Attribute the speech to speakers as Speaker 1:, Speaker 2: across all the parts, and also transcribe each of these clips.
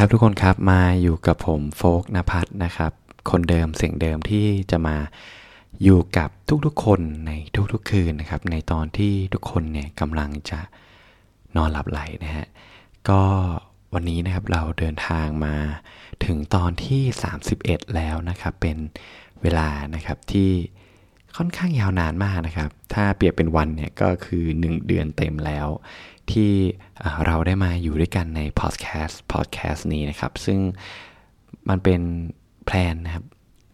Speaker 1: ครับทุกคนครับมาอยู่กับผมโฟกนภัทรนะครับ คนเดิมเสียงเดิมที่จะมาอยู่กับทุกๆคนในทุกๆคืนนะครับ ในตอนที่ทุกคนเนี่ยกำลังจะนอนหลับไหลนะฮะก็วันนี้นะครับเราเดินทางมาถึงตอนที่ 31 แล้วนะครับ เป็นเวลานะครับที่ค่อนข้างยาวนานมากนะครับ ถ้าเปรียบเป็นวันเนี่ยก็คือ 1 เดือนเต็มแล้ว ที่เราได้มาอยู่ด้วยกันในพอดแคสต์พอดแคสต์นี้นะครับ ซึ่งมันเป็นแพลนนะครับ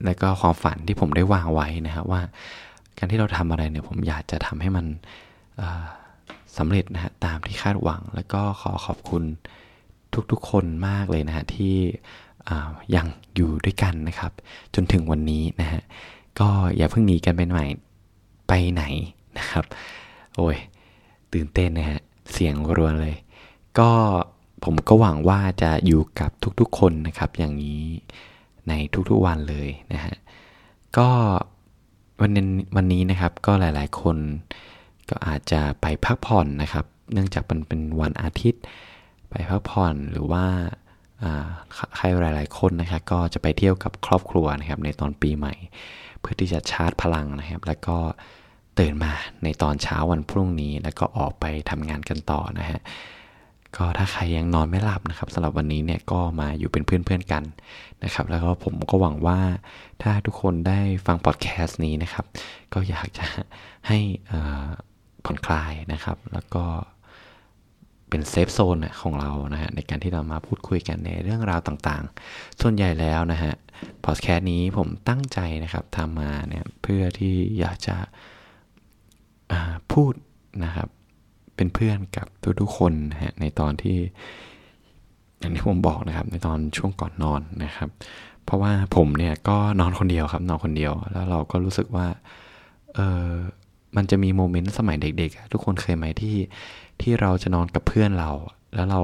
Speaker 1: และก็ความฝันที่ผมได้วางไว้นะครับว่า การที่เราทำอะไรเนี่ยผมอยากจะทำให้มันสำเร็จนะฮะตามที่คาดหวัง แล้วก็ขอขอบคุณทุกๆคนมากเลยนะฮะที่ยังอยู่ด้วยกันนะครับ จนถึงวันนี้นะฮะก็อย่าเพิ่งหนีกันไปไหนไปไหนนะครับ โอ้ยตื่นเต้นนะฮะ เสียงรวนเลย ก็ผมก็หวังว่าจะอยู่กับทุกๆคนนะครับ อย่างนี้ในทุกๆวันเลยนะฮะก็วันนี้วันนี้นะครับก็หลายๆ คนก็อาจจะไปพักผ่อนนะครับ เนื่องจากมันเป็นวันอาทิตย์ ไปพักผ่อนหรือว่าใครหลาย ๆ คนนะครับก็จะไปเที่ยวกับครอบครัวนะครับในตอนปีใหม่ เพื่อที่จะชาร์จพลังนะครับ แล้วก็ ตื่นมาในตอนเช้าวันพรุ่งนี้แล้วก็ออกไปทำงานกันต่อนะฮะก็ถ้าใครยังนอนไม่หลับนะครับสำหรับวันนี้เนี่ยก็มาอยู่เป็นเพื่อนๆกันนะครับ แล้วก็ผมก็หวังว่าถ้าทุกคนได้ฟังพอดแคสต์นี้นะครับ ก็อยากจะให้ผ่อนคลายนะครับ แล้วก็เป็น safe zone ของเรานะฮะในการที่เรามาพูดคุยกันในเรื่องราวต่างๆ ส่วนใหญ่แล้วนะฮะพอดแคสต์นี้ผมตั้งใจนะครับทำมาเนี่ยเพื่อที่อยากจะ พูดนะครับ เป็นเพื่อนกับทุกๆคนนะฮะในตอนที่ อย่างที่ผมบอกนะครับ ในตอนช่วงก่อนนอนนะครับ เพราะว่าผมเนี่ยก็นอนคนเดียวครับ นอนคนเดียว แล้วเราก็รู้สึกว่าเออมันจะมีโมเมนต์สมัยเด็กๆ ทุกคนเคยไหมที่ที่เราจะนอนกับเพื่อนเรา แล้วเรา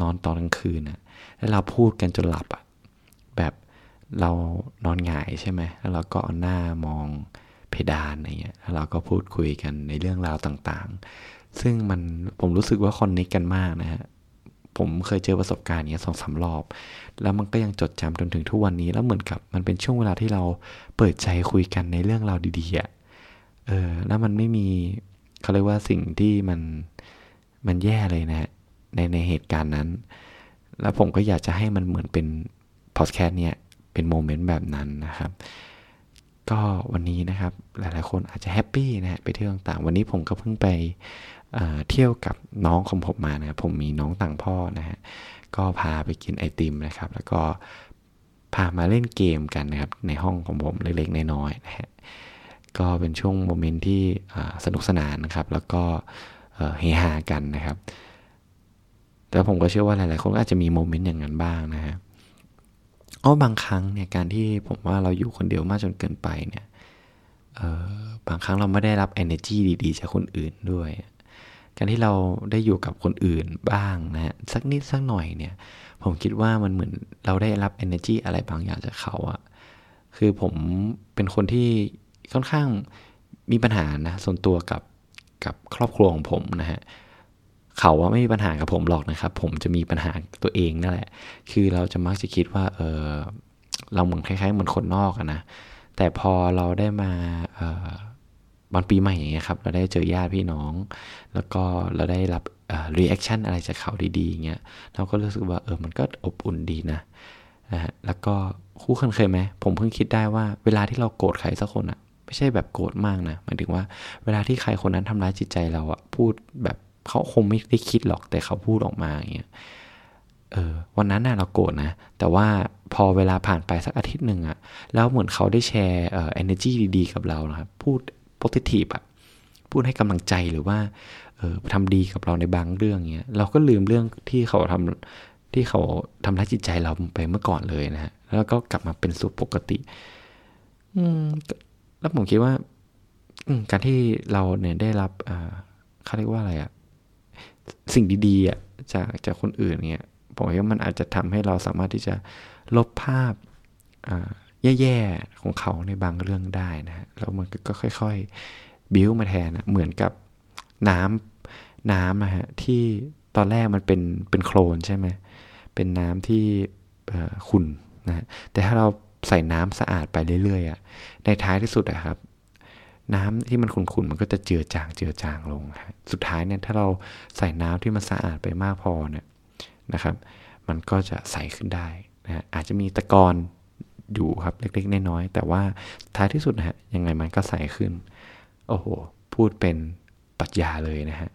Speaker 1: นอนตอนกลางคืนอะแล้วเราพูดกันจนหลับอะแบบเรานอนหงายใช่ไหมแล้วเราก็เอาหน้ามอง เพดานอะไรเงี้ยแล้วเราก็พูดคุยกันในเรื่องราวต่างๆ ซึ่งมันผมรู้สึกว่าคอนเนคกันมากนะฮะผมเคยเจอประสบการณ์เนี้ยสองสารอบ แล้วมันก็ยังจดจำจนถึงทุกวันนี้ แล้วเหมือนกับมันเป็นช่วงเวลาที่เราเปิดใจคุยกันในเรื่องราวดีๆอะ่ะเออแล้วมันไม่มีเขาเรียกว่าสิ่งที่มันมันแย่เลยนะฮะในในเหตุการณ์นั้น แล้วผมก็อยากจะให้มันเหมือนเป็นพอดแคสต์เนี้ยเป็น moment แบบนั้นนะครับ ก็วันนี้นะครับหลายๆคนอาจจะ happy นะฮะไปเที่ยวต่างๆวันนี้ผมก็เพิ่งไปเที่ยวกับน้องของผมมานะครับผมมีน้องต่างพ่อนะฮะก็พาไปกินไอติมนะครับ แล้วก็พามาเล่นเกมกันนะครับในห้องของผมเล็กๆน้อยๆนะฮะก็เป็นช่วงโมเมนต์ที่สนุกสนานนะครับ แล้วก็เฮฮากันนะครับ แต่ผมก็เชื่อว่าหลายๆคนอาจจะมีโมเมนต์อย่างนั้นบ้างนะฮะ อ๋อบางครั้งเนี่ยการที่ผมว่าเราอยู่คนเดียวมากจนเกินไปเนี่ยบางครั้งเราไม่ได้รับ energy ดีๆจากคนอื่นด้วย การที่เราได้อยู่กับคนอื่นบ้างนะฮะสักนิดสักหน่อยเนี่ย ผมคิดว่ามันเหมือนเราได้รับ energy อะไรบางอย่างจากเขาอะคือผมเป็นคนที่ค่อนข้างมีปัญหานะส่วนตัวกับกับครอบครัวของผมนะฮะ เขาว่าไม่มีปัญหากับผมหรอกนะครับ ผมจะมีปัญหาตัวเองนั่นแหละ คือเราจะมักจะคิดว่า เออเราเหมือนคล้ายๆเหมือนคนนอกอะนะ แต่พอเราได้มาเออวันปีใหม่อย่างเงี้ยครับ เราได้เจอญาติพี่น้อง แล้วก็เราได้รับเออ reaction อะไรจากเขาดีๆอย่างเงี้ย เราก็รู้สึกว่าเออ มันก็อบอุ่นดีนะนะฮะ แล้วก็คู่คนเคยไหม ผมเพิ่งคิดได้ว่าเวลาที่เราโกรธใครสักคนอะไม่ใช่แบบโกรธมากนะ หมายถึงว่าเวลาที่ใครคนนั้นทำร้ายจิตใจเราอะพูดแบบ เขาคงไม่ได้คิดหรอกแต่เขาพูดออกมาอย่างเงี้ยเออวันนั้นน่ะเราโกรธนะ แต่ว่าพอเวลาผ่านไปสักอาทิตย์หนึ่งอะแล้วเหมือนเขาได้แชร์เอ่อ energy ดีๆ กับเรานะครับ พูด positive อะพูดให้กำลังใจหรือว่าเออทำดีกับเราในบางเรื่องเงี้ยเราก็ลืมเรื่องที่เขาทที่เขาทำร้ายจิตใจเราไปเมื่อก่อนเลยนะฮะแล้วก็กลับมาเป็นสู่ปกติ อืมแล้วผมคิดว่าการที่เราเนี่ยได้รับเขาเรียกว่าอะไรอะ สิ่งดีๆอะจากจากคนอื่นเนี่ยผมว่ามันอาจจะทำให้เราสามารถที่จะลบภาพแย่ๆของเขาในบางเรื่องได้นะแล้วมันก็ค่อยๆ บิ้วมาแทนนะเหมือนกับน้ำน้ำนะฮะที่ตอนแรกมันเป็นเป็นโคลนใช่ไหมเป็นน้ำที่ขุ่นนะแต่ถ้าเราใส่น้ำสะอาดไปเรื่อยๆอะในท้ายที่สุดอะครับ น้ำที่มันขุ่นๆมันก็จะเจือจางเจือจางลง สุดท้ายเนี่ยถ้าเราใส่น้ำที่มันสะอาดไปมากพอเนี่ยนะครับ มันก็จะใสขึ้นได้นะอาจจะมีตะกอนอยู่ครับเล็กๆน้อยๆแต่ว่าท้ายที่สุดนะฮะยังไงมันก็ใสขึ้น โอ้โห พูดเป็นปรัชญาเลยนะฮะ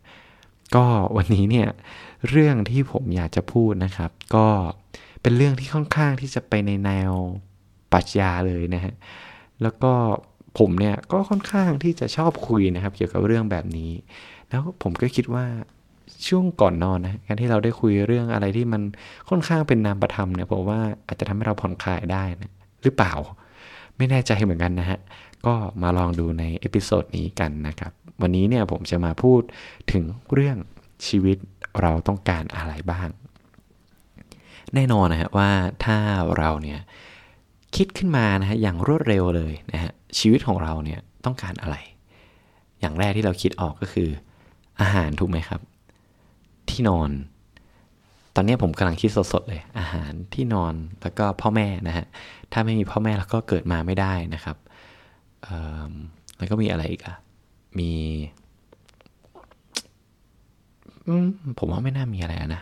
Speaker 1: ก็วันนี้เนี่ยเรื่องที่ผมอยากจะพูดนะครับ ก็เป็นเรื่องที่ค่อนข้างที่จะไปในแนวปรัชญาเลยนะฮะแล้วก็ ผมเนี่ยก็ค่อนข้างที่จะชอบคุยนะครับ เกี่ยวกับเรื่องแบบนี้ แล้วผมก็คิดว่าช่วงก่อนนอนนะการที่เราได้คุยเรื่องอะไรที่มันค่อนข้างเป็นนามประธรรมเนี่ยผมว่าอาจจะทำให้เราผ่อนคลายได้นะหรือเปล่า ไม่แน่ใจเหมือนกันนะฮะก็มาลองดูใน episode นี้กันนะครับ วันนี้เนี่ยผมจะมาพูดถึงเรื่องชีวิตเราต้องการอะไรบ้าง แน่นอนนะฮะว่าถ้าเราเนี่ย คิดขึ้นมานะฮะอย่างรวดเร็วเลยนะฮะชีวิตของเราเนี่ยต้องการอะไร อย่างแรกที่เราคิดออกก็คือ อาหารถูกไหมครับ ที่นอน ตอนนี้ผมกำลังคิดสดๆเลย อาหารที่นอนแล้วก็พ่อแม่นะฮะถ้าไม่มีพ่อแม่แล้วก็เกิดมาไม่ได้นะครับแล้วก็มีอะไรอีกอะมีผมว่าไม่น่ามีอะไรนะ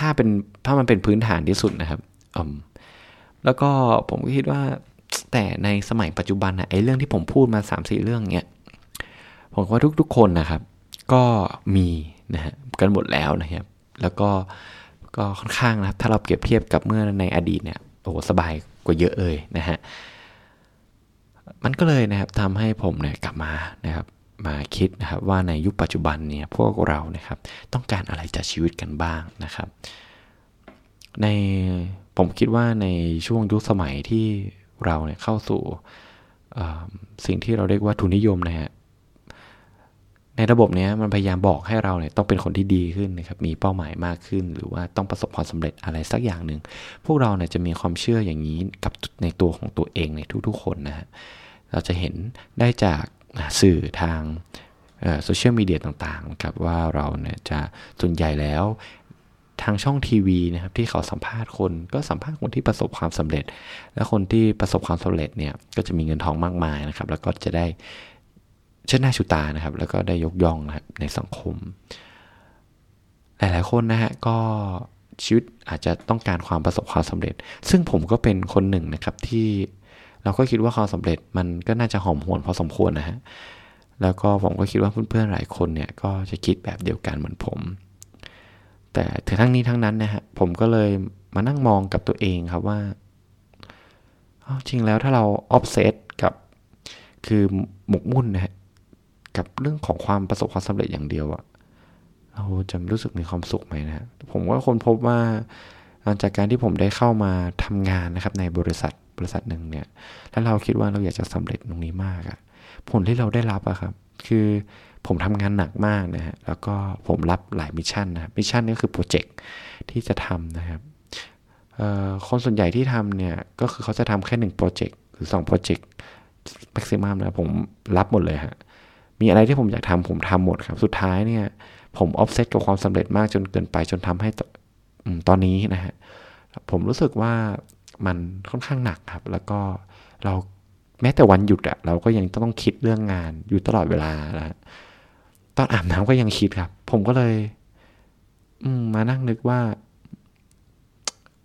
Speaker 1: ถ้าเป็นถ้ามันเป็นพื้นฐานที่สุดนะครับอืมแล้วก็ผมก็คิดว่าแต่ในสมัยปัจจุบันนะไอ้เรื่องที่ผมพูดมา3ามสี่เรื่องเนี้ยผมว่าทุกๆคนนะครับ ก็มีนะฮะกันหมดแล้วนะครับ แล้วก็ก็ค่อนข้างนะถ้าเราเปรียบเทียบกับเมื่อในอดีตเนี่ยโอ้สบายกว่าเยอะเลยนะฮะมันก็เลยนะครับทำให้ผมเนี่ยกลับมานะครับ มาคิดนะครับว่าในยุคปัจจุบันเนี่ยพวกเรานะครับต้องการอะไรจากชีวิตกันบ้างนะครับ ในผมคิดว่าในช่วงยุคสมัยที่เราเนี่ยเข้าสู่สิ่งที่เราเรียกว่าทุนนิยมนะฮะในระบบนี้มันพยายามบอกให้เราเนี่ยต้องเป็นคนที่ดีขึ้นนะครับมีเป้าหมายมากขึ้น หรือว่าต้องประสบความสำเร็จอะไรสักอย่างหนึ่งพวกเราเนี่ยจะมีความเชื่ออย่างนี้กับในตัวของตัวเองในทุกๆคนนะฮะเราจะเห็นได้จาก สื่อทางโซเชียลมีเดียต่างๆครับว่าเราเนี่ยจะส่วนใหญ่แล้วทางช่องทีวีนะครับที่เขาสัมภาษณ์คนก็สัมภาษณ์คนที่ประสบความสำเร็จ และคนที่ประสบความสำเร็จเนี่ยก็จะมีเงินทองมากมายนะครับ แล้วก็จะได้เชิดหน้าชูตานะครับ แล้วก็ได้ยกย่องนะครับในสังคม หลายๆคนนะฮะก็ชีวิตอาจจะต้องการความประสบความสำเร็จ ซึ่งผมก็เป็นคนหนึ่งนะครับที่ เราก็คิดว่าความสำเร็จมันก็น่าจะหอมหวนพอสมควรนะฮะ แล้วก็ผมก็คิดว่าเพื่อนๆหลายคนเนี่ยก็จะคิดแบบเดียวกันเหมือนผม แต่ถึงทั้งนี้ทั้งนั้นนะฮะผมก็เลยมานั่งมองกับตัวเองครับว่าจริงแล้วถ้าเราออฟเซตกับคือหมกมุ่นนะฮะกับเรื่องของความประสบความสำเร็จอย่างเดียวอะเราจะรู้สึกมีความสุขไหมนะผมว่าคนพบว่าหลังจากการที่ผมได้เข้ามาทำงานนะครับในบริษัท บริษัทหนึ่งเนี่ยแล้วเราคิดว่าเราอยากจะสำเร็จตรงนี้มากอะผลที่เราได้รับอะครับ คือผมทำงานหนักมากนะฮะแล้วก็ผมรับหลาย mission นะ mission นี่คือ project ที่จะทำนะครับคนส่วนใหญ่ที่ทำเนี่ยก็คือเขาจะทำแค่หนึ่ง project หรือ2 project maximum นะผมรับหมดเลยฮะมีอะไรที่ผมอยากทำผมทำหมดครับ สุดท้ายเนี่ยผม obsess กับความสำเร็จมากจนเกินไปจนทำให้ตอนนี้นะฮะผมรู้สึกว่า มันค่อนข้างหนักครับ แล้วก็เราแม้แต่วันหยุดอะเราก็ยังต้องคิดเรื่องงานอยู่ตลอดเวลานะตอนอาบน้ำก็ยังคิดครับ ผมก็เลย อืมมานั่งนึกว่า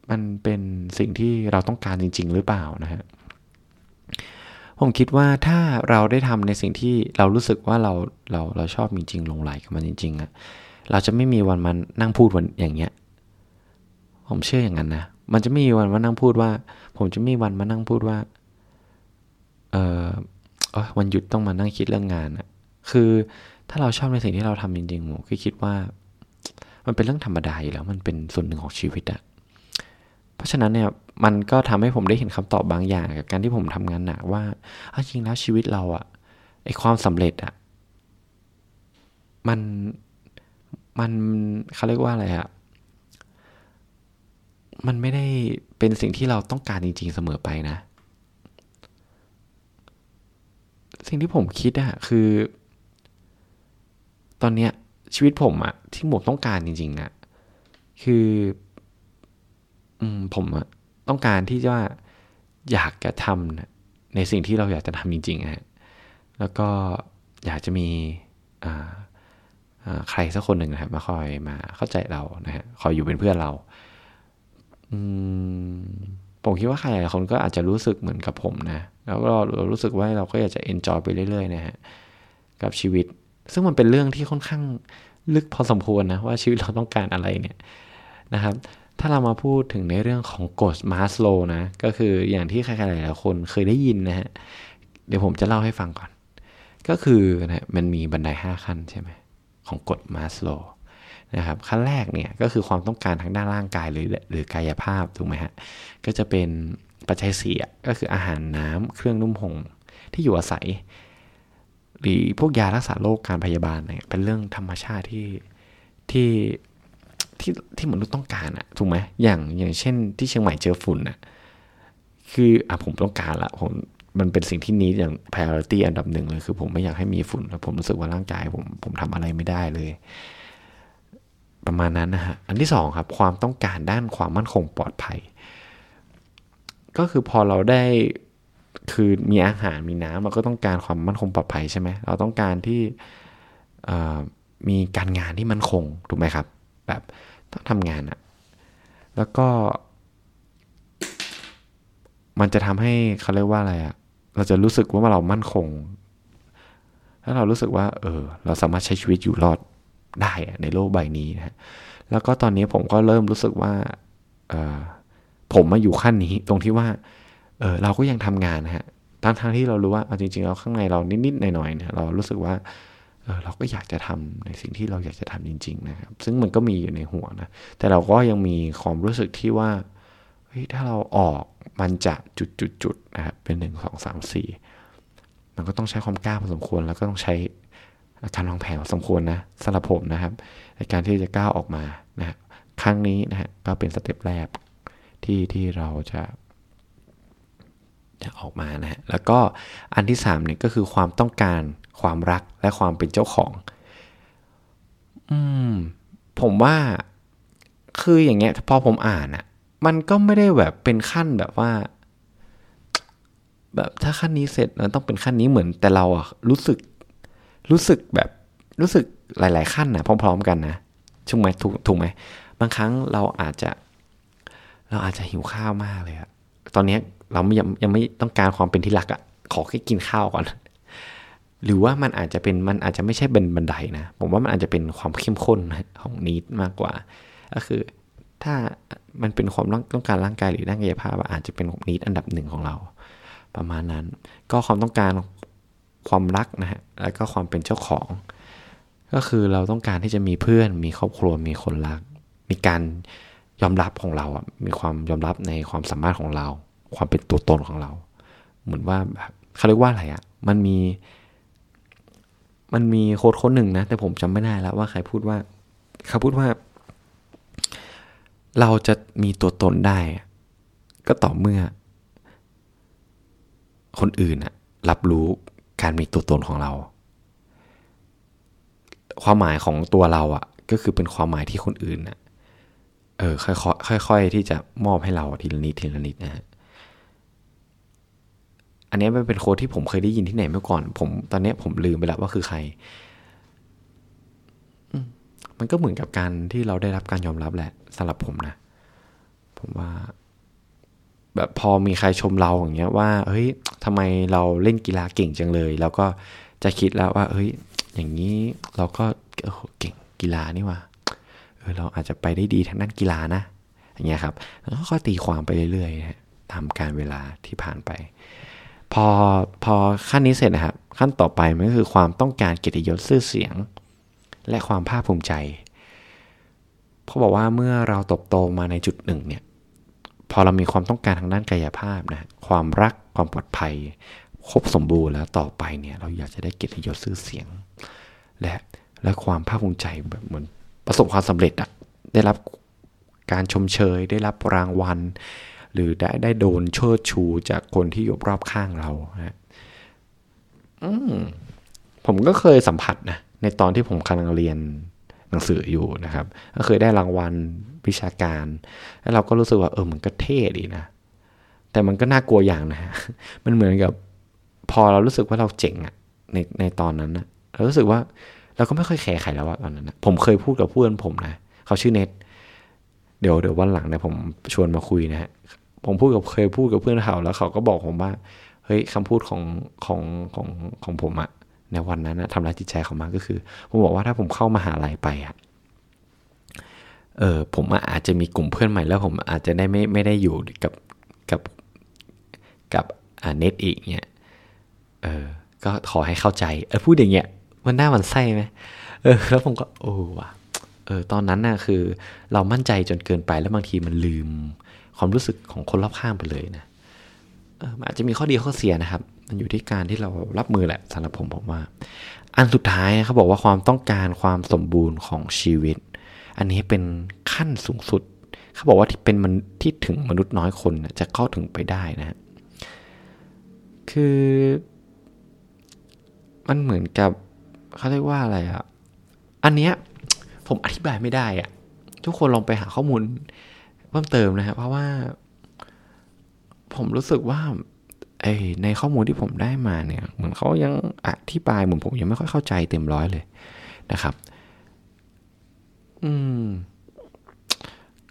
Speaker 1: มันเป็นสิ่งที่เราต้องการจริง ๆ หรือเปล่านะฮะผมคิดว่าถ้าเราได้ทำในสิ่งที่เรารู้สึกว่าเราเราเราชอบจริงๆลงไหลกับมันจริงๆอะเราจะไม่มีวันมันนั่งพูดวันอย่างเงี้ย ผมเชื่ออย่างนั้นนะ มันจะไม่มีวันมานั่งพูดว่า ผมจะไม่มีวันมานั่งพูดว่า เออวันหยุดต้องมานั่งคิดเรื่องงานอะคือถ้าเราชอบในสิ่งที่เราทำจริงๆผมก็คิดว่า มันเป็นเรื่องธรรมดาอยู่แล้ว มันเป็นส่วนหนึ่งของชีวิตอะเพราะฉะนั้นเนี่ยมันก็ทำให้ผมได้เห็นคำตอบบางอย่างกับการที่ผมทำงานหนักว่าจริงแล้วชีวิตเราอะไอความสำเร็จอะมันมันเขาเรียกว่าอะไรอะ มันไม่ได้เป็นสิ่งที่เราต้องการจริง ๆเสมอไปนะ สิ่งที่ผมคิดอะคือ ตอนเนี้ยชีวิตผมอะที่ผมต้องการจริงๆอะคืออืมผมอะต้องการที่จะอยากจะทำในสิ่งที่เราอยากจะทำจริงๆฮะแล้วก็อยากจะมีใครสักคนหนึ่งนะครับมาคอยมาเข้าใจเรานะฮะคอยอยู่เป็นเพื่อนเรา ผมคิดว่าใครหลายคนก็อาจจะรู้สึกเหมือนกับผมนะ แล้วก็เรารู้สึกว่าเราก็อยากจะเอนจอยไปเรื่อยๆนะฮะกับชีวิต ซึ่งมันเป็นเรื่องที่ค่อนข้างลึกพอสมควรนะว่าชีวิตเราต้องการอะไรเนี่ยนะครับ ถ้าเรามาพูดถึงในเรื่องของกฎมาสโลนะ ก็คืออย่างที่ใครๆหลายคนเคยได้ยินนะฮะ เดี๋ยวผมจะเล่าให้ฟังก่อน ก็คือนะมันมีบันได5ขั้นใช่ไหมของกฎมาสโล นะครับขั้นแรกเนี่ยก็คือความต้องการทางด้านร่างกายหรือหรือกายภาพถูกไหมฮะก็จะเป็นปัจจัยเสี่ก็คืออาหารน้ำเครื่องนุ่มห่มที่อยู่อาศัย หรือพวกยารักษาโรคการพยาบาลเนี่ยเป็นเรื่องธรรมชาติที่ที่ที่ที่มนุษย์ต้องการอะถูกไหมอย่างอย่างเช่น ที่เชียงใหม่เจอฝุ่นอะคืออะผมต้องการละผมมันเป็นสิ่งที่นี้อย่าง priority อันดับหนึ่งเลยคือผมไม่อยากให้มีฝุ่นแล้วผมรู้สึกว่าร่างกายผมผมทำอะไรไม่ได้เลย ประมาณนั้นนะฮะ อันที่สองครับความต้องการด้านความมั่นคงปลอดภัย ก็คือพอเราได้คือมีอาหารมีน้ำเราก็ต้องการความมั่นคงปลอดภัยใช่ไหมเราต้องการที่มีการงานที่มั่นคงถูกไหมครับ แบบต้องทำงานอะแล้วก็ มันจะทำให้เขาเรียกว่าอะไรอะเราจะรู้สึกว่าเรามั่นคงถ้าเรารู้สึกว่า เออ เราสามารถใช้ชีวิตอยู่รอด ได้ในโลกใบนี้นะแล้วก็ตอนนี้ผมก็เริ่มรู้สึกว่าผมมาอยู่ขั้นนี้ตรงที่ว่าเเราก็ยังทำงานนะฮะทั้งทั้งที่เรารู้ว่าจริงๆเราข้างในเรานิดๆหน่อยๆเนี่ยเรารู้สึกว่าเเราก็อยากจะทำในสิ่งที่เราอยากจะทำจริง ๆ นะครับ ซึ่งมันก็มีอยู่ในหัวนะแต่เราก็ยังมีความรู้สึกที่ว่าเฮ้ยถ้าเราออกมันจะจุดๆๆนะครับเป็นหนึ่งสองสามสี่มันก็ต้องใช้ความกล้าพอสมควร แล้วก็ต้องใช้ การวางแผนสมควรนะสำหรับผมนะครับ ในการที่จะก้าวออกมานะครั้งนี้นะฮะก็เป็นสเต็ปแรกที่ที่เราจะจะออกมานะฮะแล้วก็อันที่3เนี่ยก็คือความต้องการความรักและความเป็นเจ้าของ อืม ผมว่าคืออย่างเงี้ยพอผมอ่านอะ่ะ มันก็ไม่ได้แบบเป็นขั้นแบบว่า แบบถ้าขั้นนี้เสร็จมันต้องเป็นขั้นนี้เหมือนแต่เราอะรู้สึก รู้สึกแบบรู้สึกหลาย ๆ ขั้นนะพร้อม ๆ กันนะถูกไหมถูกถูกไหมบางครั้งเราอาจจะ เราอาจจะหิวข้าวมากเลยอะตอนนี้เราไม่ยังยังไม่ต้องการความเป็นที่รักอะขอแค่กินข้าวก่อน หรือว่ามันอาจจะเป็นมันอาจจะไม่ใช่เป็นบันไดนะ ผมว่ามันอาจจะเป็นความเข้มข้นของนิดมากกว่า ก็คือถ้ามันเป็นความต้องการร่างกายหรือด้านกายภาพอาจจะเป็นนิดอันดับหนึ่งของเรา ประมาณนั้น ก็ความต้องการ ความรักนะฮะแล้วก็ความเป็นเจ้าของ ก็คือเราต้องการที่จะมีเพื่อน มีครอบครัวมีคนรัก มีการยอมรับของเราอะมีความยอมรับในความสามารถของเรา ความเป็นตัวตนของเรา เหมือนว่าแบบเขาเรียกว่าอะไรอะมันมี มันมีโค้ดคนหนึ่งนะ แต่ผมจำไม่ได้แล้วว่าใครพูดว่าเขาพูดว่า เราจะมีตัวตนได้ ก็ต่อเมื่อ คนอื่นอะรับรู้ การมีตัวตนของเรา ความหมายของตัวเราอะ่ะก็คือเป็นความหมายที่คนอื่นอะ่ะเออค่อยๆค่อยๆที่จะมอบให้เราทีละนิดทีละนิดนะฮะอันนี้มันเป็นโค้ดที่ผมเคยได้ยินที่ไหนเมื่อก่อน ผมตอนนี้ผมลืมไปแล้วว่าคือใคร มันก็เหมือนกับการที่เราได้รับการยอมรับแหละสำหรับผมนะ ผมว่า แบบพอมีใครชมเราอย่างเงี้ยว่าเฮ้ยทำไมเราเล่นกีฬาเก่งจังเลยเราก็จะคิดแล้วว่า เฮ้ย อย่างนี้เราก็เก่งกีฬานี่ว่าเออเราอาจจะไปได้ดีทางด้านกีฬานะอย่างเงี้ยครับแล้วก็ตีความไปเรื่อยๆตามการเวลาที่ผ่านไป พอพอขั้นนี้เสร็จนะครับ ขั้นต่อไปมันก็คือความต้องการเกียรติยศชื่อเสียง และความภาคภูมิใจเขาบอกว่าเมื่อเราตบโตมาในจุดหนึ่งเนี่ย พอเรามีความต้องการทางด้านกายภาพนะความรักความปลอดภัย ครบสมบูรณ์แล้วต่อไปเนี่ยเราอยากจะได้เกียรติยศชื่อเสียง และและความภาคภูมิใจแบบเหมือนประสบความสำเร็จอะได้รับการชมเชย ได้รับรางวัล หรือได้ได้โดนเชิดชูจากคนที่อยู่รอบข้างเรานะอืมผมก็เคยสัมผัสนะในตอนที่ผมกำลังเรียน หนังสืออยู่นะครับ ก็เคยได้รางวัลวิชาการ แล้วเราก็รู้สึกว่าเออมันก็เท่ดีนะ แต่มันก็น่ากลัวอย่างนะมันเหมือนกับพอเรารู้สึกว่าเราเจ๋งอะในในตอนนั้นนะเรารู้สึกว่าเราก็ไม่ค่อยแคร์ใครแล้วอะตอนนั้นนะผมเคยพูดกับเพื่อนผมนะเขาชื่อเน็ตเดี๋ยวเดี๋ยววันหลังเนี่ยผมชวนมาคุยนะฮะผมพูดกับเคยพูดกับเพื่อนเขาแล้วเขาก็บอกผมว่าเฮ้ยคำพูดของของของของผมอะ ในวันนั้นนะทำร้ายจิตใจเขามากก็คือ ผมบอกว่าถ้าผมเข้ามาหาลัยไปอะเออผมอาจจะมีกลุ่มเพื่อนใหม่แล้วผมอาจจะได้ไม่ไม่ได้อยู่กับกับกับเน็ตอีกเนี่ยเออก็ขอให้เข้าใจเออพูดอย่างเงี้ยมันน่ามันไส้ไหมเออแล้วผมก็โอ้ว่ะเออตอนนั้นน่ะคือเรามั่นใจจนเกินไปแล้วบางทีมันลืมความรู้สึกของคนรอบข้างไปเลยนะ อาจจะมีข้อดีข้อเสียนะครับ มันอยู่ที่การที่เรารับมือแหละสำหรับผมผมว่า อันสุดท้ายเขาบอกว่าความต้องการความสมบูรณ์ของชีวิต อันนี้เป็นขั้นสูงสุด เขาบอกว่าที่เป็นมันที่ถึงมนุษย์น้อยคนจะเข้าถึงไปได้นะ คือ มันเหมือนกับเขาเรียกว่าอะไรอะอันเนี้ยผมอธิบายไม่ได้อะทุกคนลองไปหาข้อมูลเพิ่มเติมนะฮะเพราะว่า ผมรู้สึกว่าไอในข้อมูลที่ผมได้มาเนี่ยเหมือนเขายังอธิบายเหมือนผมยังไม่ค่อยเข้าใจเต็มร้อยเลยนะครับ อืม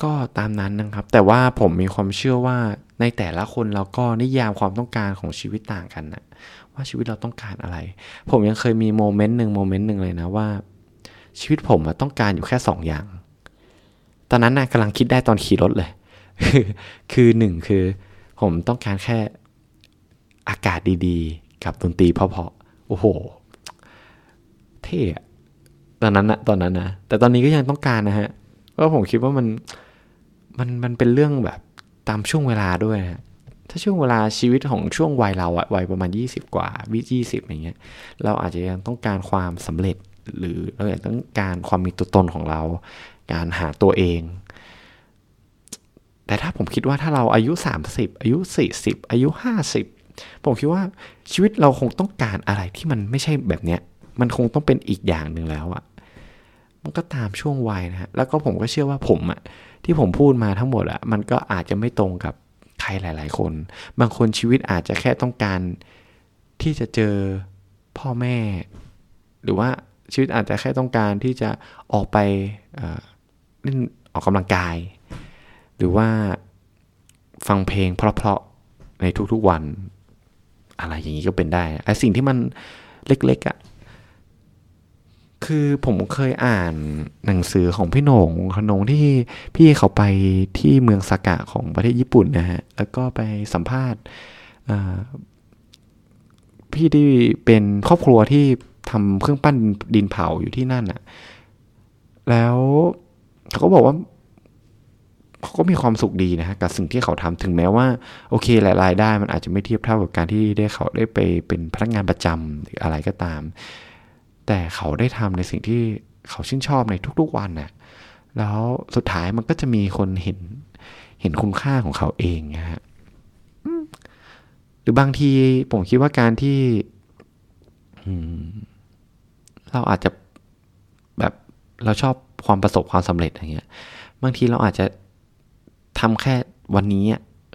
Speaker 1: ก็ตามนั้นนะครับ แต่ว่าผมมีความเชื่อว่าในแต่ละคนเราก็นิยามความต้องการของชีวิตต่างกันนะว่าชีวิตเราต้องการอะไร ผมยังเคยมีโมเมนต์หนึ่งโมเมนต์หนึ่งเลยนะว่า ชีวิตผมต้องการอยู่แค่สองอย่าง ตอนนั้นนะกำลังคิดได้ตอนขี่รถเลย คือหนึ่งคือ ผมต้องการแค่อากาศดีๆ กับดนตรีเพราะๆโอ้โห เท่ตอนนั้นนะตอนนั้นนะ แต่ตอนนี้ก็ยังต้องการนะฮะเพราะผมคิดว่ามันมันมันเป็นเรื่องแบบตามช่วงเวลาด้วยนะถ้าช่วงเวลาชีวิตของช่วงวัยเราอะวัยประมาณ 20 กว่าวิยี่สิบอย่างเงี้ย เราอาจจะยังต้องการความสำเร็จ หรือเราอยากต้องการความมีตัวตนของเรา การหาตัวเอง แต่ถ้าผมคิดว่าถ้าเราอายุ 30 อายุ 40 อายุ 50 ผมคิดว่าชีวิตเราคงต้องการอะไรที่มันไม่ใช่แบบเนี้ย มันคงต้องเป็นอีกอย่างหนึ่งแล้วอะมันก็ตามช่วงวัยนะฮะ แล้วก็ผมก็เชื่อว่าผมอะที่ผมพูดมาทั้งหมดอะมันก็อาจจะไม่ตรงกับใครหลาย ๆ คน บางคนชีวิตอาจจะแค่ต้องการที่จะเจอพ่อแม่ หรือว่าชีวิตอาจจะแค่ต้องการที่จะออกไปเล่นออกกำลังกาย รือว่าฟังเพลงเพราะๆในทุกๆวัน อะไรอย่างนี้ก็เป็นได้ไอ้สิ่งที่มันเล็กๆอะ่ะคือผมเคยอ่านหนังสือของพี่โหน่งขนงที่พี่เขาไปที่เมืองสากะของประเทศญี่ปุ่นนะฮะ แล้วก็ไปสัมภาษณ์พี่ที่เป็นครอบครัวที่ทำเครื่องปั้นดินเผาอยู่ที่นั่นอะแล้วเขาก็บอกว่า ก็มีความสุขดีนะฮะกับสิ่งที่เขาทำถึงแม้ว่าโอเคหลายรายได้มันอาจจะไม่เทียบเท่ากับการที่ได้เขาได้ไปเป็นพนักงานประจำหรืออะไรก็ตาม แต่เขาได้ทำในสิ่งที่เขาชื่นชอบในทุกๆวันนะ่ะแล้วสุดท้ายมันก็จะมีคนเห็นเห็นคุณค่าของเขาเองนะฮะหรือบางทีผมคิดว่าการที่เราอาจจะแบบเราชอบความประสบความสำเร็จอย่างเงี้ย บางทีเราอาจจะ ทำแค่วันนี้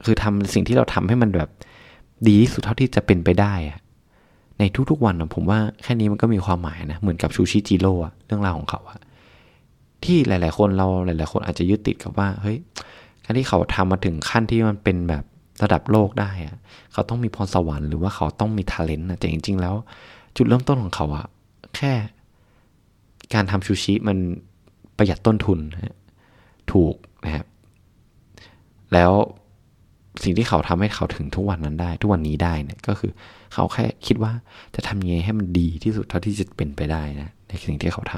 Speaker 1: คือทำสิ่งที่เราทำให้มันแบบดีที่สุดเท่าที่จะเป็นไปได้อะในทุกๆวันนะผมว่าแค่นี้มันก็มีความหมายนะ เหมือนกับชูชิจิโร่เรื่องราวของเขาอะที่หลาย ๆ คนเราหลาย ๆ คนอาจจะยึดติดกับว่าเฮ้ยการที่เขาทำมาถึงขั้นที่มันเป็นแบบระดับโลกได้อะเขาต้องมีพรสวรรค์หรือว่าเขาต้องมีทาเลนต์นะแต่จริง ๆ แล้ว จุดเริ่มต้นของเขาอะแค่ การทำชูชิมันประหยัดต้นทุนถูกนะครับ แล้วสิ่งที่เขาทำให้เขาถึงทุกวันนั้นได้ ทุกวันนี้ได้เนี่ยก็คือเขาแค่คิดว่าจะทำยังไงให้มันดีที่สุดเท่าที่จะเป็นไปได้นะในสิ่งที่เขาท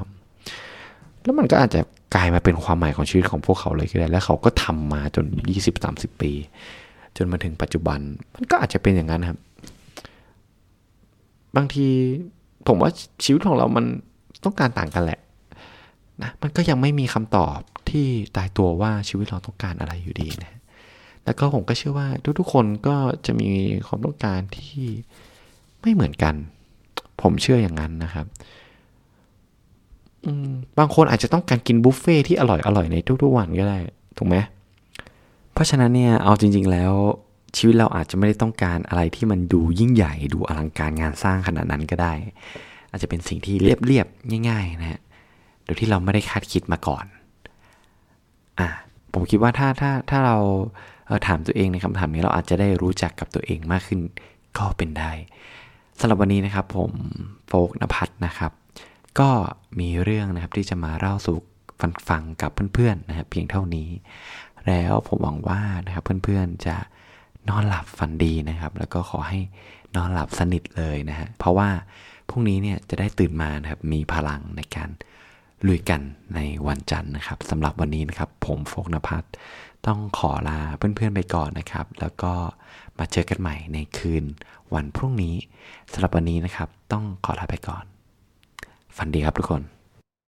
Speaker 1: ำแล้วมันก็อาจจะกลายมาเป็นความหมายของชีวิตของพวกเขาเลยก็ได้ และเขาก็ทำมาจน 20-30 ปี จนมาถึงปัจจุบัน มันก็อาจจะเป็นอย่างนั้นครับ บางทีผมว่าชีวิตของเรามันต้องการต่างกันแหละนะมันก็ยังไม่มีคำตอบที่ตายตัวว่าชีวิตเราต้องการอะไรอยู่ดีนะ แล้วก็ผมก็เชื่อว่าทุกๆคนก็จะมีความต้องการที่ไม่เหมือนกัน ผมเชื่ออย่างนั้นนะครับบางคนอาจจะต้องการกินบุฟเฟ่ที่อร่อยอร่อยในทุกๆวันก็ได้ ถูกไหมเพราะฉะนั้นเนี่ยเอาจริง ๆ แล้วชีวิตเราอาจจะไม่ได้ต้องการอะไรที่มันดูยิ่งใหญ่ดูอลังการงานสร้างขนาดนั้นก็ได้ อาจจะเป็นสิ่งที่เรียบๆง่าย ๆ นะฮะโดยที่เราไม่ได้คาดคิดมาก่อน อะผมคิดว่าถ้าถ้าถ้าเรา ถามตัวเองในคำถามนี้เราอาจจะได้รู้จักกับตัวเองมากขึ้นก็เป็นได้สำหรับวันนี้นะครับผมโฟกนภัทรนะครับ ก็มีเรื่องนะครับที่จะมาเล่าสู่ฟังฟังกับเพื่อนๆนะครับเพียงเท่านี้ แล้วผมหวังว่านะครับเพื่อนๆจะนอนหลับฝันดีนะครับ แล้วก็ขอให้นอนหลับสนิทเลยนะฮะเพราะว่าพรุ่งนี้เนี่ยจะได้ตื่นมานะครับมีพลังในการลุยกันในวันจันทร์นะครับสำหรับวันนี้นะครับ ผมโฟกนภัทร ต้องขอลาเพื่อนๆไปก่อนนะครับ แล้วก็มาเจอกันใหม่ในคืนวันพรุ่งนี้สำหรับวันนี้นะครับ ต้องขอลาไปก่อน ฝันดีครับทุกคน